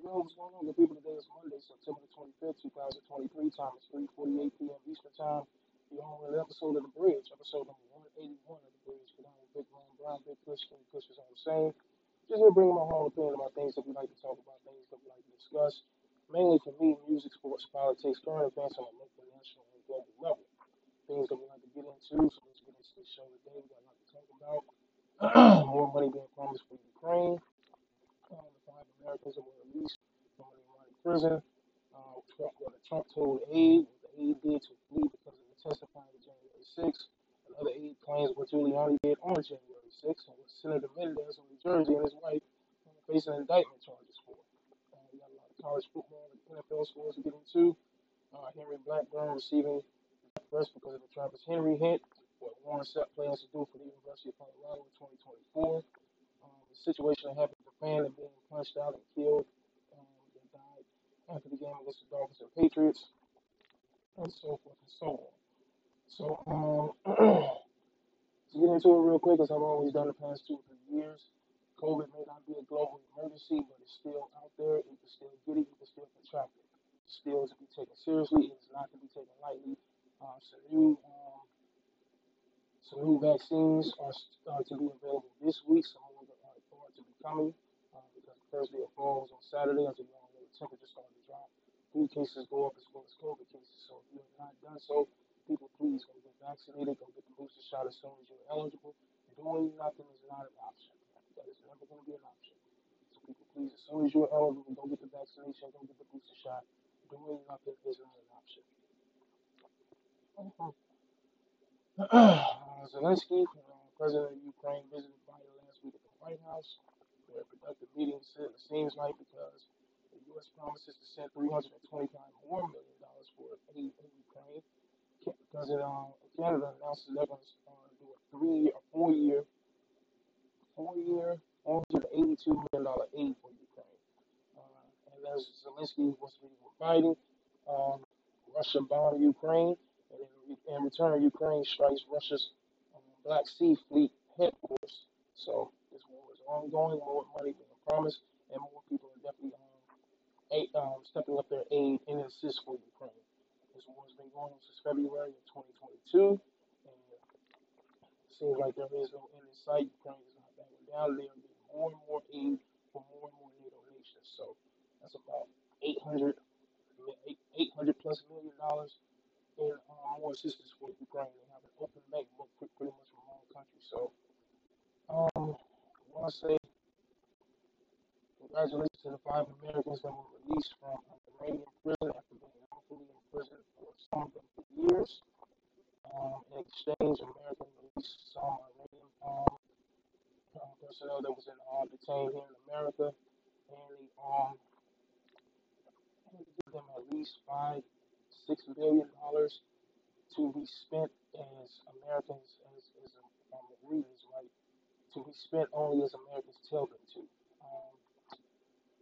Yo, what's going on, good people? Today is Monday, September the 25th, 2023. Time is 3.48 p.m. Eastern Time. You're on an episode of The Bridge, episode number 181 of The Bridge. On with Big Ron Brown, Big Kush is on the same. Just here bringing my whole opinion about things that we like to talk about, things that we like to discuss. Mainly for me, music, sports, politics, current events on a local, national, and global level. Things that we like to get into. So let's get into the show today. We got a lot to talk about. More money being promised for Ukraine. Um, Americans that were released from the prison. Uh, Trump, what Trump told aide, what the aide did to flee because of the testifying on January 6th. Another aide claims what Giuliani did on January 6th, and what Senator Menendez of New Jersey and his wife facing indictment charges for. Uh, we got a lot of college football and NFL scores to get into. Uh, Henry Blackburn receiving first because of the Travis Hunter hit. What Warren Sapp plans to do for the University of Colorado in 2024. Um, the situation that happened fan that being punched out and killed. Um, died after the game against the Dolphins and Patriots, and so forth and so on. So, um, to get into it real quick, as I've always done the past two or three years, COVID may not be a global emergency, but it's still out there. You can still get it. You can still contract it. Still to be taken seriously. It is not to be taken lightly. Uh, some new um, some new vaccines are, are to be available this week. Some more are, are to be coming Thursday or falls on Saturday. As you know, the temperature starting to drop. Flu cases go up as well as COVID cases. So if you have not done so, people please go get vaccinated. Go get the booster shot as soon as you're eligible. Doing nothing is not an option. That is never going to be an option. So people please, as soon as you're eligible, go get the vaccination. Go get the booster shot. Doing nothing is not an option. Uh, Zelensky, uh, president of Ukraine, visited Biden last week at the White House. Very productive meeting, said, it seems like, because the U.S. promises to send 325 more million dollars for aid in Ukraine. Ca- President uh, Canada announced that they're going to uh, do a three or four year, four year, 182 million dollar aid for Ukraine. Uh, and as Zelensky was Biden, um, Russia bombed Ukraine, and in, in return, Ukraine strikes Russia's um, Black Sea Fleet headquarters. So ongoing, more money being promised, and more people are definitely um, aid, um, stepping up their aid and assist for Ukraine. This war has been going on since February of 2022, and it seems like there is no end in sight. Ukraine is not backing down. They are getting more and more aid from more and more NATO nations. So that's about 800, 800 plus million dollars in um, more assistance for Ukraine. They have an open bank book pretty much from all countries. So um, I want to say congratulations to the five Americans that were released from Iranian prison after being wrongfully imprisoned for some of them for years. Um, in exchange, America released some Iranian um, uh, personnel that was in, uh, detained here in America, and they um, had to give them at least five, six billion dollars to be spent as Americans, as, as um, Marines, right? To be spent only as Americans tell them to. Um,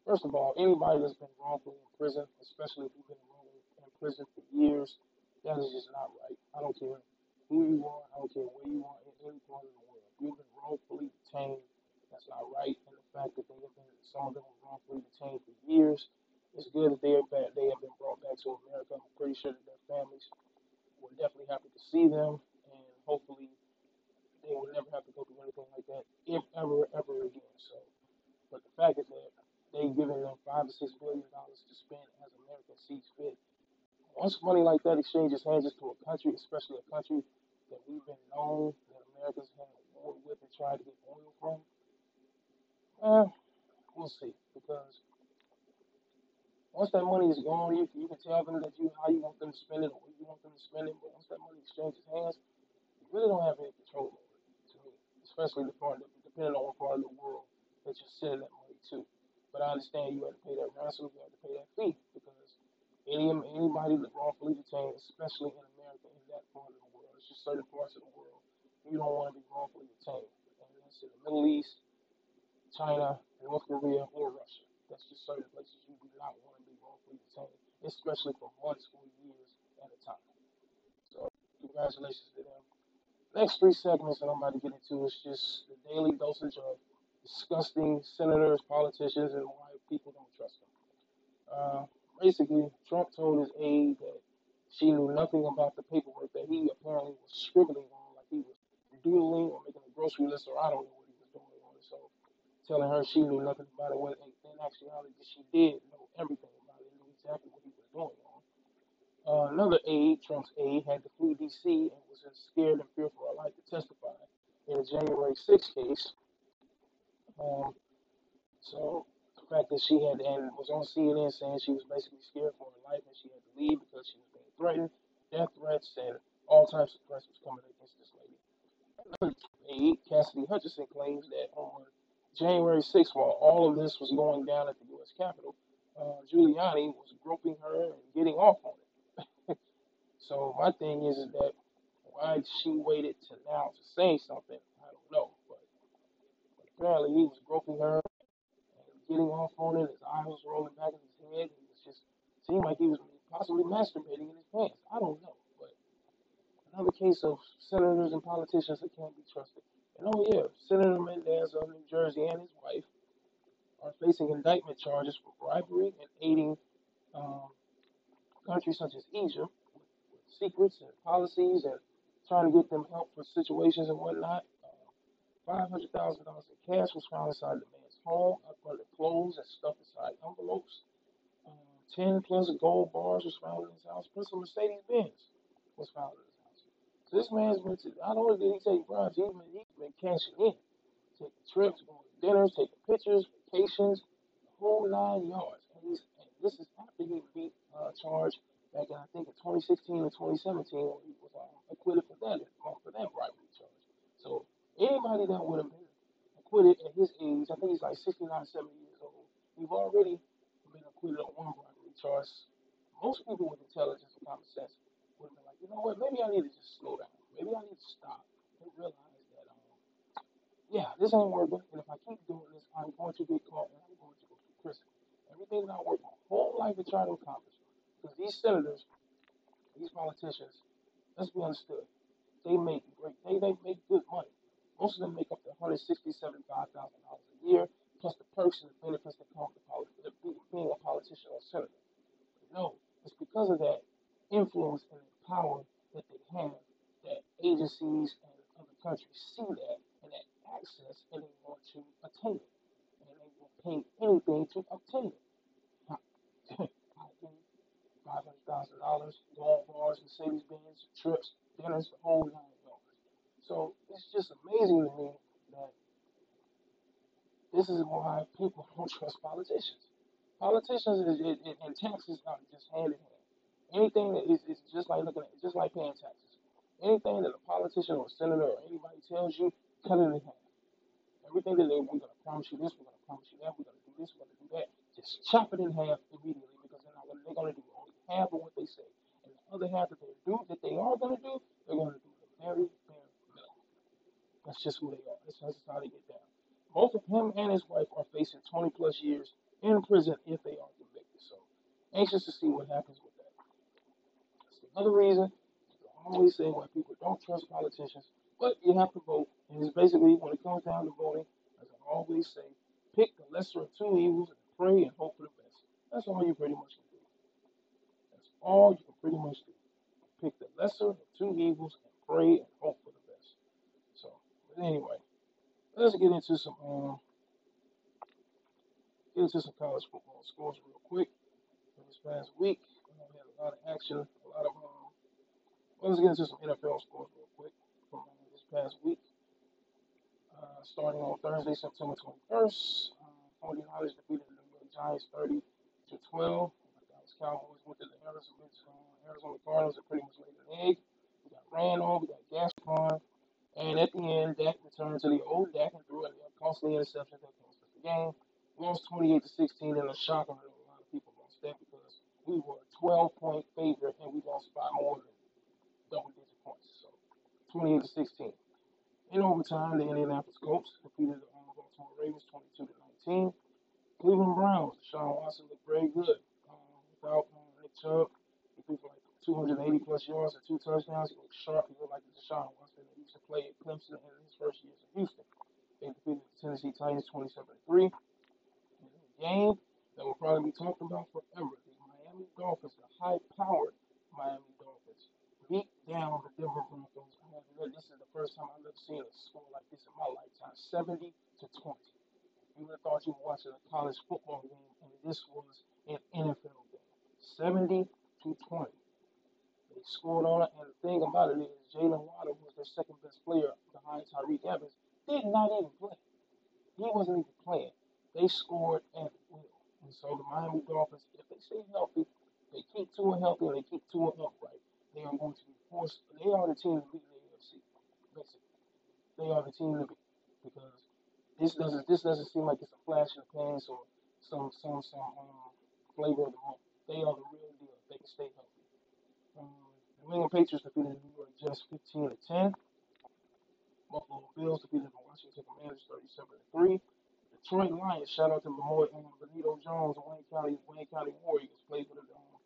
first of all, anybody that's been wrongfully in prison, especially if you've been wrongfully in prison for years, that is just not right. I don't care who you are, I don't care where you are in any part of the world. If you've been wrongfully detained, that's not right. And the fact that they have been, some of them were wrongfully detained for years, it's good that they have been, they have been brought back to America. I'm pretty sure that their families we're definitely happy to see them, and hopefully they will never have to go through anything like that, if ever, ever again. So, but the fact is that they've given them five to six billion dollars to spend as America sees fit. Once money like that exchanges hands to a country, especially a country that we've been known that Americans have war with and tried to get oil from, eh, we'll see. Because once that money is gone, you can, you can tell them that you how you want them to spend it or where you want them to spend it. But once that money exchanges hands, you really don't have any control over it. Especially that, depending on what part of the world that you're sending that money to. But I understand you have to pay that ransom, you have to pay that fee because any anybody that wrongfully detained, especially in America, in that part of the world, it's just certain parts of the world, you don't want to be wrongfully detained. And that's in the Middle East, China, North Korea, or Russia. That's just certain places you do not want to be wrongfully detained, especially for months or years at a time. So congratulations to them. Next three segments that I'm about to get into is just the daily dosage of disgusting senators, politicians, and why people don't trust them. Uh, basically, Trump told his aide that she knew nothing about the paperwork that he apparently was scribbling on, like he was doodling or making a grocery list, or I don't know what he was doing on it. So, telling her she knew nothing about it, when in actuality she did know everything about it, knew exactly what he was doing on. Uh, another aide, Trump's aide, had to flee D.C. and was scared and fearful life to testify in the January 6th case. Um, so the fact that she had and was on CNN saying she was basically scared for her life and she had to leave because she was being threatened, death threats and all types of threats was coming against this lady. Another aide, Cassidy Hutchinson, claims that on January 6th, while all of this was going down at the U.S. Capitol, uh, Giuliani was groping her and getting off on it. So my thing is, that why she waited to now to say something, I don't know. But, apparently he was groping her and getting off on it. His eyes was rolling back in his head. It just seemed like he was possibly masturbating in his pants. I don't know, but another case of senators and politicians that can't be trusted. And oh yeah, Senator Menendez of New Jersey and his wife are facing indictment charges for bribery and aiding um, countries such as Egypt secrets and policies and trying to get them help for situations and whatnot. Uh, $500,000 in cash was found inside the man's home, up under clothes and stuff inside envelopes. Um, 10 plus gold bars was found in his house, plus a Mercedes Benz was found in his house. So this man's been, to, not only did he take bribes, he's been, he's been cashing in, taking trips, going to dinners, taking pictures, vacations, the whole nine yards. And, and this is after he beat uh, charge back in, I think, in 2016 or 2017 when he was uh, acquitted for that, for that bribery charge. So anybody that would have been acquitted at his age. I think he's like 69, 70 years old. We've already been acquitted on one bribery charge. Most people with intelligence and common sense would have been like, you know what, maybe I need to just slow down. Maybe I need to stop and realize that, um, yeah, this ain't working. And if I keep doing this, I'm going to get caught and I'm going to go to prison. Everything that I worked my whole life to try to accomplish. Because these senators, these politicians, let's be understood, they make great, they, they make good money. Most of them make up to $167,000 a year, plus the perks and the benefits that come with being a politician or senator. No, it's because of that influence and the power that they have that agencies and other countries see that and that access and they want to attain it. And they will pay anything to obtain it. $500,000, gold bars, Mercedes Benz, trips, dinners, the whole nine. yards. So it's just amazing to me that this is why people don't trust politicians. Politicians and taxes are just hand in hand. Anything that is, just like looking at, just like paying taxes. Anything that a politician or a senator or anybody tells you, cut it in half. Everything that they we're gonna promise you this, we're gonna promise you that, we're gonna do this, we're gonna do that. Just chop it in half immediately because they're not gonna they're gonna do only half of what they say. And the other half that they do that they are gonna do, they're gonna do the very, very that's just who they are. That's, that's how they get down. Both of him and his wife are facing 20 plus years in prison if they are convicted. So, anxious to see what happens with that. That's another reason I always say why people don't trust politicians, but you have to vote. And it's basically when it comes down to voting, as I always say, pick the lesser of two evils and pray and hope for the best. That's all you pretty much all you can pretty much do. Pick the lesser of two evils and pray and hope for the best. So anyway, let's get into some um, get into some college football scores real quick. This past week, we had a lot of action, a lot of um, let's get into some NFL scores real quick from uh, this past week. Uh, starting on Thursday, September 21st, uh, 49ers defeated the New York Giants 30 to 12. Cowboys went to the Arizona, Arizona Cardinals and pretty much laid an egg. We got Randall, we got Gaspar, and at the end, Dak returned to the old Dak and threw a costly interception that cost us the game. Lost 28 to 16 in a shocker. A lot of people lost that because we were a 12 point favorite and we lost by more than double digit points. So 28 to 16. In overtime, the Indianapolis Colts defeated the Baltimore Ravens 22 to 19. Cleveland Browns, Deshaun Watson looked very good. Um, Nick Chubb, he threw for like 280 plus yards and two touchdowns. He looked sharp. He looked like Deshaun Watson that used to play at Clemson in his first years in Houston. They defeated the Tennessee Titans 27 3. In the game that will probably be talked about forever. The Miami Dolphins, the high-powered Miami Dolphins, beat down the Denver Broncos. I never, this is the first time I've ever seen a score like this in my lifetime, 70 to 20. You would have thought you were watching a college football game, and this was an NFL 70 to 20. They scored on it, and the thing about it is, Jaylen Waddle was their second best player behind Tyreek Evans. Did not even play. He wasn't even playing. They scored at will. And so the Miami Dolphins, if they stay healthy, they keep Tua healthy, and they keep Tua upright, they are going to be forced. They are the team to beat the AFC. Basically, they are the team to beat because this doesn't this doesn't seem like it's a flash the pans or some some some um, flavor of the month. They are the real deal. They can stay healthy. Um, New England Patriots defeated New York Jets 15 to 10. Buffalo Bills defeated the Washington Commanders 37 to 3. Detroit Lions, shout out to Lemoy and Benito Jones, Wayne County Wayne County Warriors, played for the um,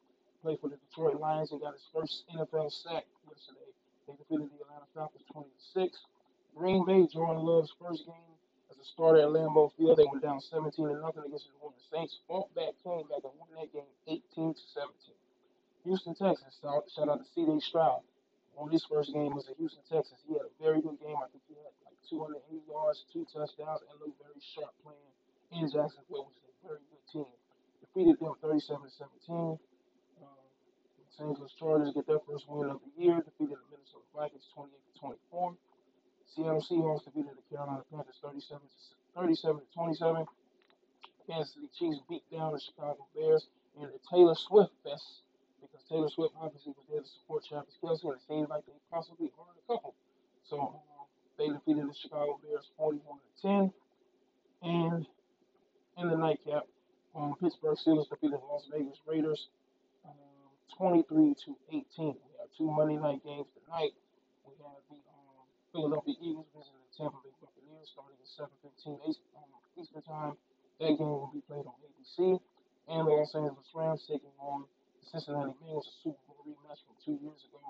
played for the Detroit Lions and got his first NFL sack yesterday. They defeated the Atlanta Falcons 20 to 6. Green Bay, Jordan Love's first game as a at Lambeau Field. They went down 17 to nothing against the New Saints. Fought back, came back and won that game 18 to 17. Houston, Texas, shout out to C.J. Stroud. On his first game was in Houston, Texas. He had a very good game. I think he had like 280 yards, two touchdowns, and looked very sharp playing in Jacksonville, which is a very good team. Defeated them 37 to 17. Um, Los Chargers get their first win of the year. Defeated the Minnesota Vikings 28 to 24. Seattle Seahawks defeated Carolina Panthers 37 to 37 to 27. Kansas City Chiefs beat down the Chicago Bears in the Taylor Swift fest because Taylor Swift obviously was there to support Travis Kelce, and it seemed like they possibly earned a couple. So um, they defeated the Chicago Bears 41 to 10. And in the nightcap, um, Pittsburgh Steelers defeated the Las Vegas Raiders um, 23 to 18. We have two Monday night games tonight. We have the um, Philadelphia Eagles visiting Tampa Bay Buccaneers starting at 7:15 um, Eastern Time. That game will be played on ABC. And the Los Angeles Rams taking on the Cincinnati Bengals, a Super Bowl rematch from two years ago.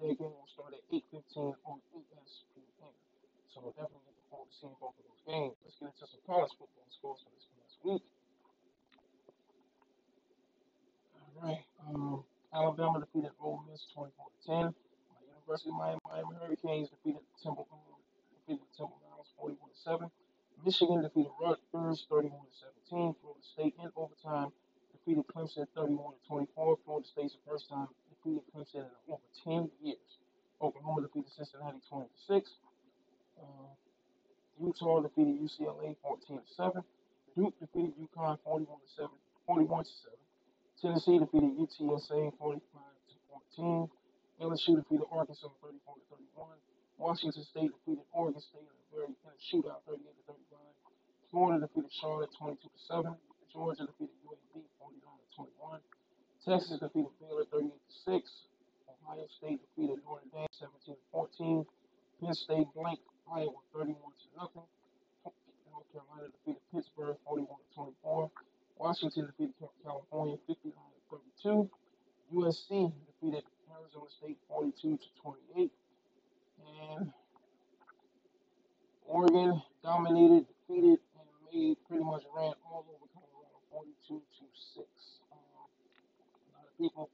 That game will start at 8:15 on ESPN. So we're definitely looking forward to seeing both of those games. Let's get into some college football scores for this past week. All right. Um, Alabama defeated Ole Miss 24 to 10. My University of Miami, Miami Hurricanes defeated Temple um, defeated Temple Browns 41 to 7. Michigan defeated Rutgers 31 to 17. Florida State in overtime defeated Clemson 31 to 24. Florida State's the first time defeated Clemson in over 10 years. Oklahoma defeated Cincinnati 20 to 6. Uh, Utah defeated UCLA 14 to 7. Duke defeated UConn 41 to 7. 41 to 7. Tennessee defeated UTSA 45 to 14. LSU defeated Arkansas 34 to 31. Washington State defeated Oregon State in a very in a shootout 38 to 35. Florida defeated Charlotte 22 to 7. Georgia defeated UAB 49 to 21. Texas defeated Baylor 38 to 6. Ohio State defeated Notre Dame 17 to 14. Penn State blanked Iowa 31 to nothing. North Carolina defeated Pittsburgh 41 to 24. Washington defeated California 59 to 32. USC defeated Arizona State 42 to 28. And Oregon dominated, defeated, and made pretty much ran all over Colorado 42 to 6. Um, a lot of people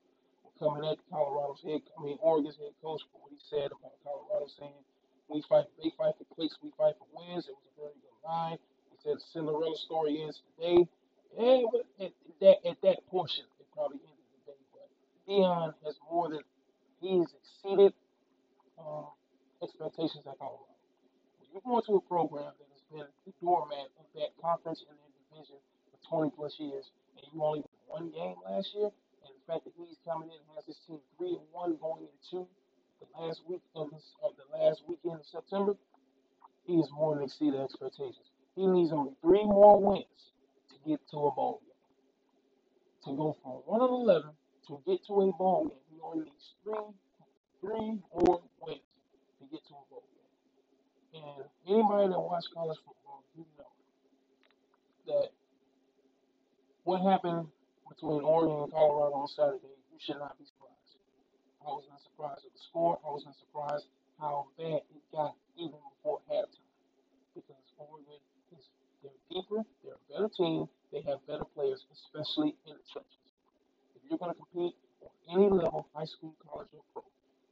were coming at Colorado's head, I mean, Oregon's head coach for what he said about Colorado, saying, we fight, they fight for clicks, we fight for wins. It was a very good line. He said Cinderella story ends today. But at that at that portion, it probably ended the day. But Deion has more than he's exceeded um, expectations at Colorado. When you're going to a program that has been the doormat of that conference and that division for 20 plus years, and you only won one game last year, and the fact that he's coming in and has his team three and one going into the last week of this of the last weekend of September, exceeded expectations. He needs only three more wins to get to a bowl game. To go from one and eleven to get to a bowl game, he only needs three three more wins to get to a bowl game. And anybody that watch college football, you know that what happened between Oregon and Colorado on Saturday, you should not be surprised. I was not surprised at the score. I was not surprised how bad it got even before halftime. They're deeper, they're a better team, they have better players, especially in the trenches. If you're going to compete on any level, high school, college, or pro,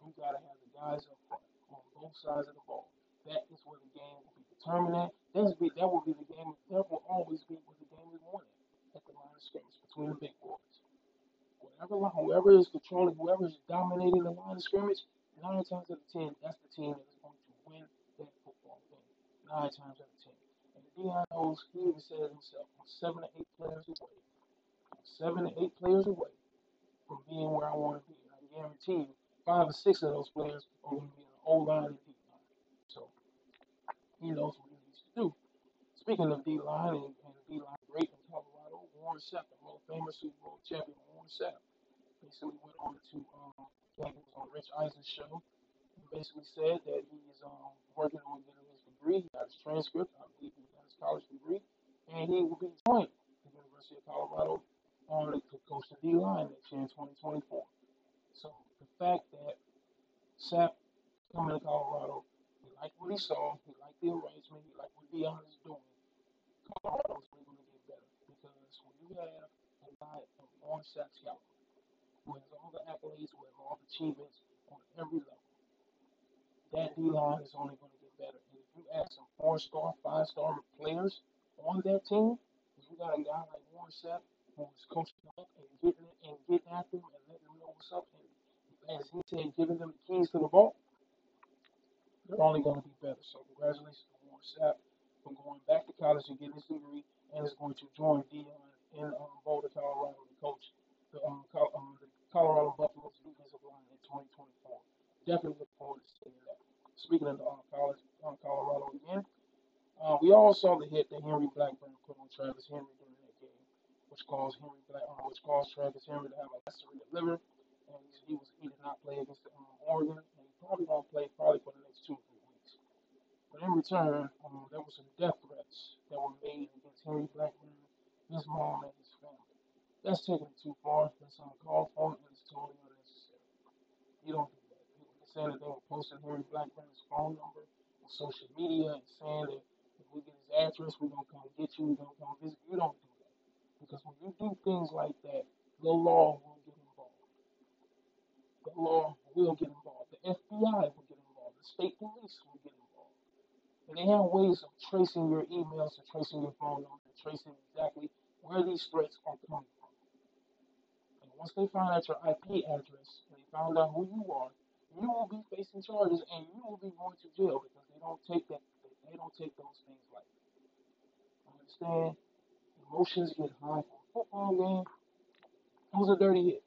you got to have the guys up front on both sides of the ball. That is where the game will be determined at. Be, that will be the game. That will always be where the game is won at, at the line of scrimmage between the big boys. Whatever, whoever is controlling, whoever is dominating the line of scrimmage, nine times out of ten, that's the team that is going to win that football game. Nine times out of ten. Deion knows, he even said himself, I'm seven to eight players away. Seven to eight players away from being where I want to be. I guarantee you, five or six of those players are going to be in the O line and D line. So he knows what he needs to do. Speaking of D line and, and D line great in Colorado, Warren Sapp, the Hall of Super Bowl champion Warren Sapp, basically went on to um, think it was on Rich Eisen's show. Basically said that he's um, working on getting his degree. He got his transcript. I believe he got college degree, and mm-hmm. he will be joining the University of Colorado on the coach the D line next year in 2024. So the fact that Sapp coming to Colorado, he liked what he saw, he liked the arrangement, he liked what Deion is doing. Colorado's really going to get better because when you have a guy of Sapp's caliber, who has all the accolades, who has all the achievements on every level, that D line is only going to get better. You add some four star, five star players on that team, you got a guy like Warren Sapp who is coaching up and getting and getting at them and letting them know what's up, and as he said, giving them the keys to the ball, they're only going to be better. So congratulations to Warren Sapp for going back to college and getting his degree, and is going to join Deion in um, Boulder, Colorado, to coach the, um, Col- um, the Colorado Buffaloes defensive line in 2024. Definitely look forward to seeing that. Speaking of uh, college, uh, Colorado again, uh, we all saw the hit that Henry Blackburn put on Travis Hunter during that game, which caused Henry Black, uh, which caused Travis Hunter to have a lacerated liver, and he, was he did not play against um, Oregon, and he probably won't play probably for the next two or three weeks. But in return, um, there were some death threats that were made against Henry Blackburn, his mom, and his family. That's taking it too far. That's uncalled for, and it's totally unnecessary. You don't do that. They were posting Henry Blackburn's phone number on social media and saying that if we get his address, we're to come get you, we're to come visit. You don't do that. Because when you do things like that, the law will get involved. The law will get involved. The FBI will get involved. The state police will get involved. And they have ways of tracing your emails and tracing your phone number and tracing exactly where these threats are coming from. And once they find out your IP address and they found out who you are, you will be facing charges and you will be going to jail because they don't take that they don't take those things like I understand emotions get high for a football game. It was a dirty hit.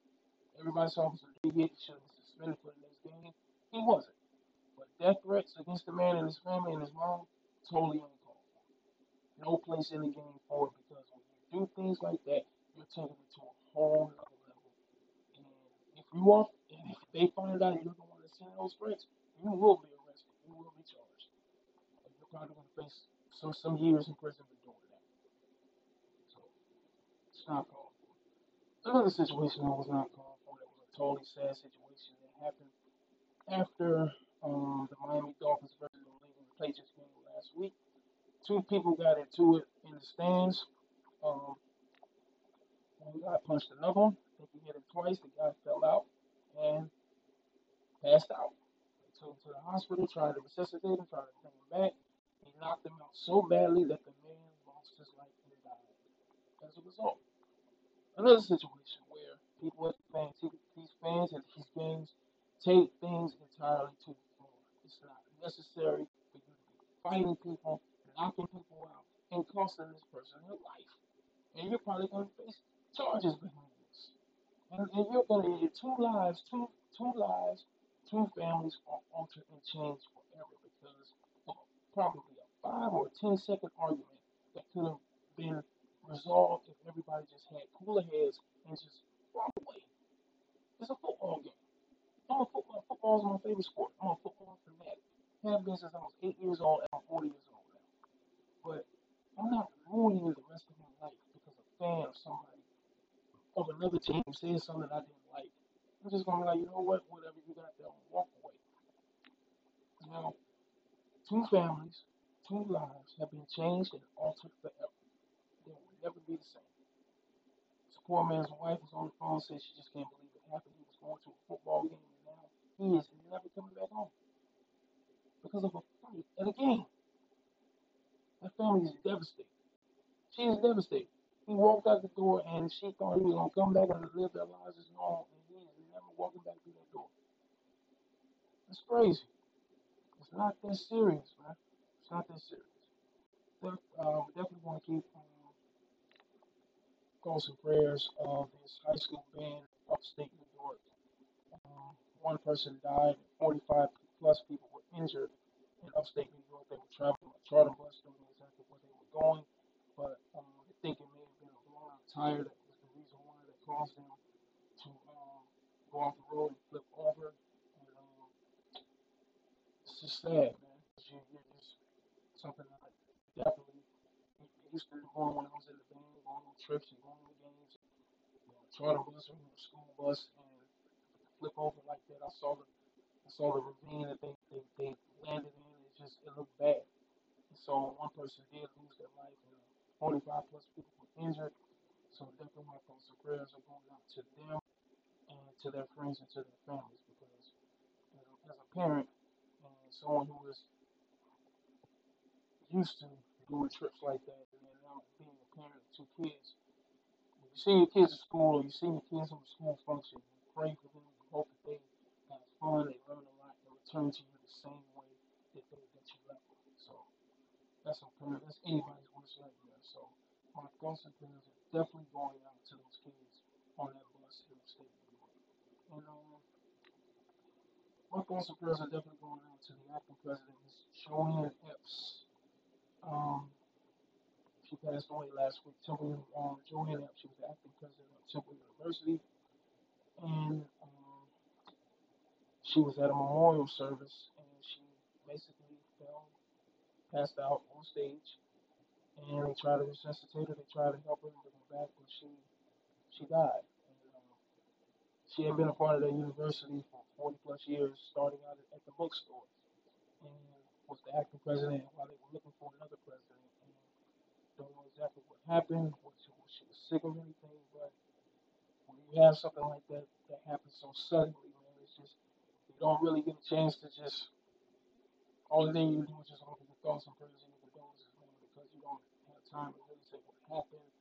Everybody saw it was a dirty hit. Should have been suspended for the next game. He wasn't. But death threats against the man and his family and his mom, totally uncalled for. No place in the game for it because when you do things like that, you're taking it to a whole nother level. And if you are, and if they find out you're the one those threats, you will be arrested. You will be charged. And you're probably going to face some some years in prison for doing that. So it's not called for. Another situation that was not called for, that was a totally sad situation that happened after um, the Miami Dolphins versus the New England Patriots game last week. Two people got into it in the stands. Um, one guy punched another one. I think he hit him twice. The guy passed out. They took him to the hospital, tried to resuscitate him, tried to bring him back. He knocked him out so badly that the man lost his life and died as a result. Another situation where people at these fans at these games take things entirely too far. It's not necessary for you to be fighting people, knocking people out, and costing this person their life. And you're probably going to face charges behind this. And, and you're going to get two lives, two two lives, two families are altered and changed forever because of probably a five or ten second argument that could have been resolved if everybody just had cooler heads and just walk away. It's a football game. I'm a football. Football is my favorite sport. I'm a football fanatic. Have been since I was eight years old, and I'm 40 years old now. But I'm not ruining the rest of my life because a fan of somebody of another team said something I didn't. I'm just gonna be like, you know what? Whatever you got there, walk away. Now, two families, two lives have been changed and altered forever. They will never be the same. This poor man's wife was on the phone says she just can't believe it happened. He was going to a football game and now he is never coming back home because of a fight at a game. That family is devastated. She is devastated. He walked out the door and she thought he was gonna come back and live their lives as normal, and he is never walking back through that door. It's crazy. It's not that serious, man. It's not that serious. Uh, we definitely want to keep um, thoughts and prayers of this high school band in upstate New York. Um, one person died, 45 plus people were injured in upstate New York. They were traveling a charter bus, don't know exactly where they were going, but um, I think it may have been a blown out tire that was the reason why that caused them um, go off the road and flip over. And um, it's just sad, man. You, you're just something that I definitely used to doing when I was in the band, going on trips and going to games, you know, charter bus or a school bus, and flip over like that. I saw the I saw the ravine that they, they, they landed in. It just it looked bad. So one person did lose their life, and 45 plus people were injured. So definitely my thoughts and prayers are going out to them to their friends and to their families because you know, as a parent and someone who is used to doing trips like that, and now being a parent of two kids, when you see your kids at school you see your kids on a school function, you pray for them, you hope that they have fun, they learn a lot, and return to you the same way that they that you left them. So that's a parent, that's anybody's worst nightmare. So my thoughts and prayers are definitely going out to those kids on that bus in the state of New York. And um, and prayers are definitely going out to the acting president, Ms. Joanne Epps. Um, she passed away last week. Temple, um, Joanne Epps, she was the acting president of Temple University, and um, she was at a memorial service, and she basically fell, passed out on stage, and they tried to resuscitate her. They tried to help her bring her back, but she she died. She had been a part of that university for 40 plus years, starting out at the bookstore, and was the acting president while they were looking for another president. And don't know exactly what happened, what she, what she was sick or anything, but when you have something like that that happens so suddenly, man, it's just you don't really get a chance to just all the thing you do is just offer your thoughts and prayers and your condolences, man, because you don't have time to really say what happened,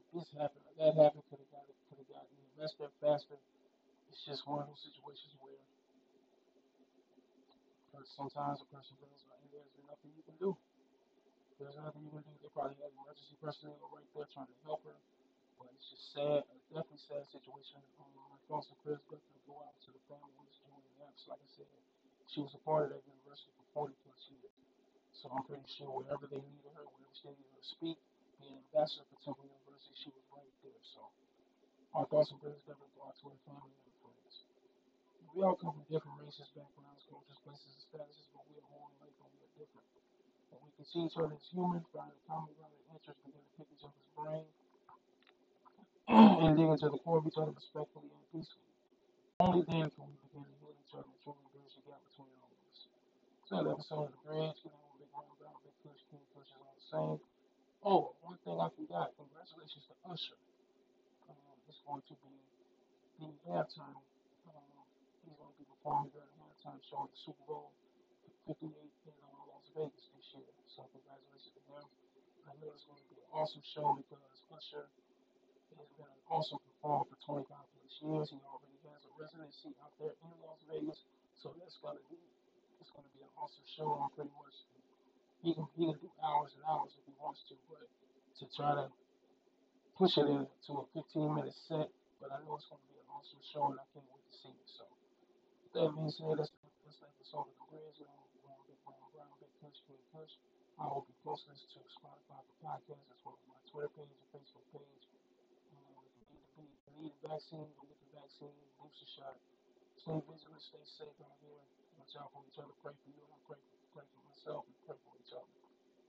if this happened or that happened, could have got it, could have gotten the rest there faster. It's just one of those situations where sometimes a person feels like there's nothing you can do. There's nothing you can do. They probably have emergency personnel right there trying to help her. But it's just sad, a definitely sad situation. Um, my thoughts and prayers go out to the family of Miss Julie Epps. Like I said, she was a part of that university for 40 plus years. So I'm pretty sure wherever they needed her, wherever she needed her to speak, be an ambassador for Temple University, she was right there. So our thoughts and prayers go out to her family. We all come from different races, backgrounds, cultures, places, and statuses, but we are all alike and we are different. And we can see each other as human, find a common ground of interest, begin to pick each other's brain, and dig into the core of each other respectfully and peacefully. Only then can we begin to heal each other and truly bridge the gap between all of us. So that episode of The Bridge, you know, Big Round Brown, Big Kush, King Kush is all the same. Oh, one thing I forgot, congratulations to Usher. Um, it's going to be the halftime. He's going to be performing during halftime show at the Super Bowl 58 in Las Vegas this year. So congratulations to him. I know it's going to be an awesome show because Usher has been an awesome performer for 25 plus years. He already has a residency out there in Las Vegas. So that's going to be it's going to be an awesome show. I'm pretty much he can he can do hours and hours if he wants to, but to try to push it into a 15 minute set. But I know it's going to be an awesome show, and I can't wait to see it. So that being said, let's let's let this over the bridge. Know, Brown, Big Brown, Brown, Big Kush, Big Kush. I will be posting this to Spotify for podcasts as well as my Twitter page and Facebook page. You need the, you need the vaccine, go get the vaccine, booster shot. Stay vigilant, stay safe out here. Watch out for each other. Pray for you, and I pray for, pray for myself, and pray for each other.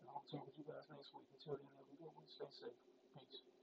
And I'll talk with you guys next week. Until then, have a good one. Stay safe. Peace.